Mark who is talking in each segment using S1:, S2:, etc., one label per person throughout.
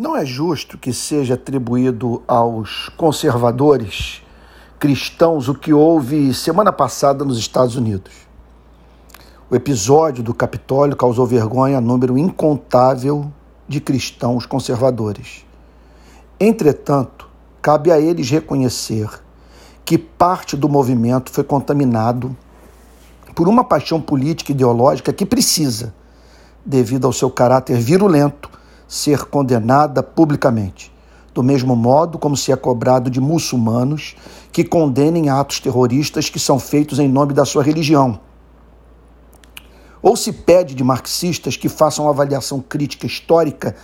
S1: Não é justo que seja atribuído aos conservadores cristãos o que houve semana passada nos Estados Unidos. O episódio do Capitólio causou vergonha a número incontável de cristãos conservadores. Entretanto, cabe a eles reconhecer que parte do movimento foi contaminado por uma paixão política e ideológica que precisa, devido ao seu caráter virulento, ser condenada publicamente, do mesmo modo como se é cobrado de muçulmanos que condenem atos terroristas que são feitos em nome da sua religião. Ou se pede de marxistas que façam avaliação crítica histórica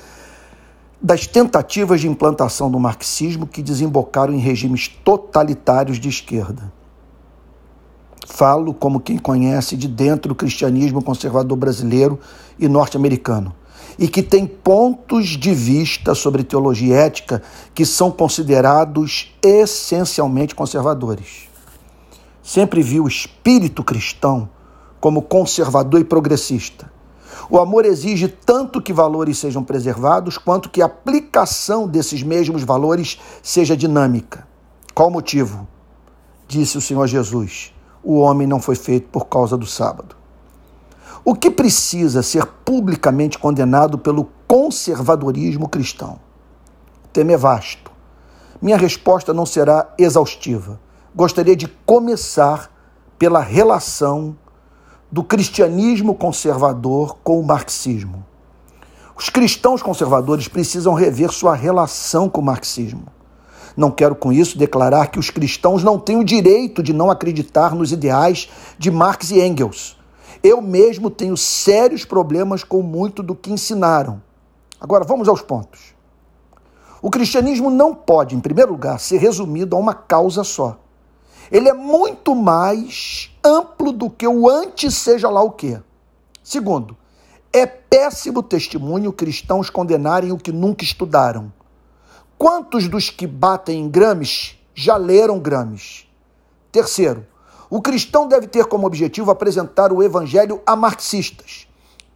S1: das tentativas de implantação do marxismo que desembocaram em regimes totalitários de esquerda. Falo como quem conhece de dentro o cristianismo conservador brasileiro e norte-americano e que tem pontos de vista sobre teologia ética que são considerados essencialmente conservadores. Sempre vi o espírito cristão como conservador e progressista. O amor exige tanto que valores sejam preservados, quanto que a aplicação desses mesmos valores seja dinâmica. Qual o motivo? Disse o Senhor Jesus: o homem não foi feito por causa do sábado. O que precisa ser publicamente condenado pelo conservadorismo cristão? O tema é vasto. Minha resposta não será exaustiva. Gostaria de começar pela relação do cristianismo conservador com o marxismo. Os cristãos conservadores precisam rever sua relação com o marxismo. Não quero com isso declarar que os cristãos não têm o direito de não acreditar nos ideais de Marx e Engels eu mesmo tenho sérios problemas com muito do que ensinaram. Agora, vamos aos pontos. O cristianismo não pode, em primeiro lugar, ser resumido a uma causa só. Ele é muito mais amplo do que o antes seja lá o quê. Segundo, é péssimo testemunho cristãos condenarem o que nunca estudaram. Quantos dos que batem em Grames já leram Grames? Terceiro, o cristão deve ter como objetivo apresentar o evangelho a marxistas,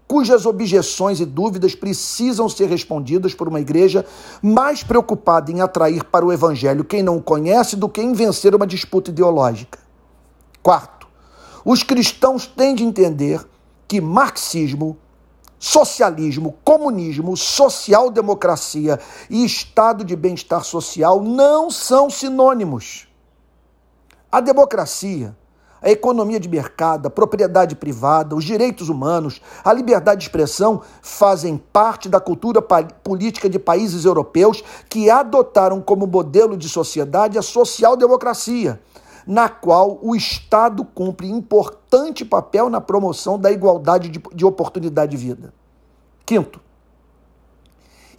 S1: cujas objeções e dúvidas precisam ser respondidas por uma igreja mais preocupada em atrair para o evangelho quem não o conhece do que em vencer uma disputa ideológica. Quarto, os cristãos têm de entender que marxismo, socialismo, comunismo, social-democracia e estado de bem-estar social não são sinônimos. A democracia a economia de mercado, a propriedade privada, os direitos humanos, a liberdade de expressão fazem parte da cultura política de países europeus que adotaram como modelo de sociedade a social-democracia, na qual o Estado cumpre importante papel na promoção da igualdade de, de oportunidade de vida. Quinto,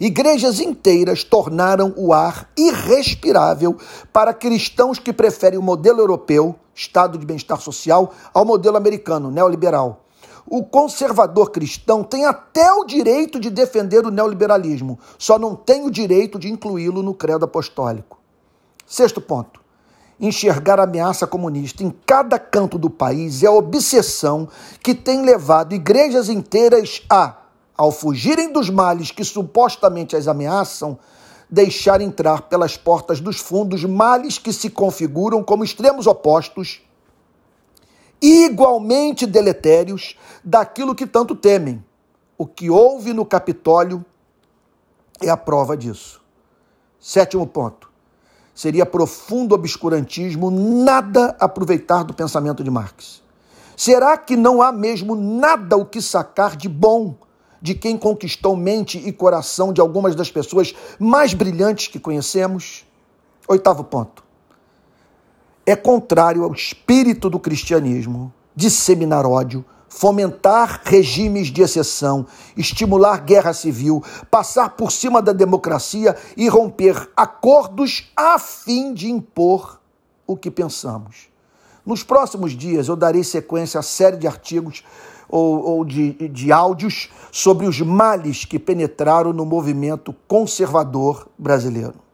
S1: Igrejas inteiras tornaram o ar irrespirável para cristãos que preferem o modelo europeu, estado de bem-estar social, ao modelo americano, neoliberal. O conservador cristão tem até o direito de defender o neoliberalismo, só não tem o direito de incluí-lo no credo apostólico. Sexto ponto. Enxergar a ameaça comunista em cada canto do país é a obsessão que tem levado igrejas inteiras a ao fugirem dos males que supostamente as ameaçam, deixar entrar pelas portas dos fundos males que se configuram como extremos opostos, igualmente deletérios daquilo que tanto temem. O que houve no Capitólio é a prova disso. Sétimo ponto. Seria profundo obscurantismo nada aproveitar do pensamento de Marx. Será que não há mesmo nada o que sacar de bom de quem conquistou mente e coração de algumas das pessoas mais brilhantes que conhecemos? Oitavo ponto. É contrário ao espírito do cristianismo disseminar ódio, fomentar regimes de exceção, estimular guerra civil, passar por cima da democracia e romper acordos a fim de impor o que pensamos. Nos próximos dias eu darei sequência à série de artigos ou, ou de, de áudios sobre os males que penetraram no movimento conservador brasileiro.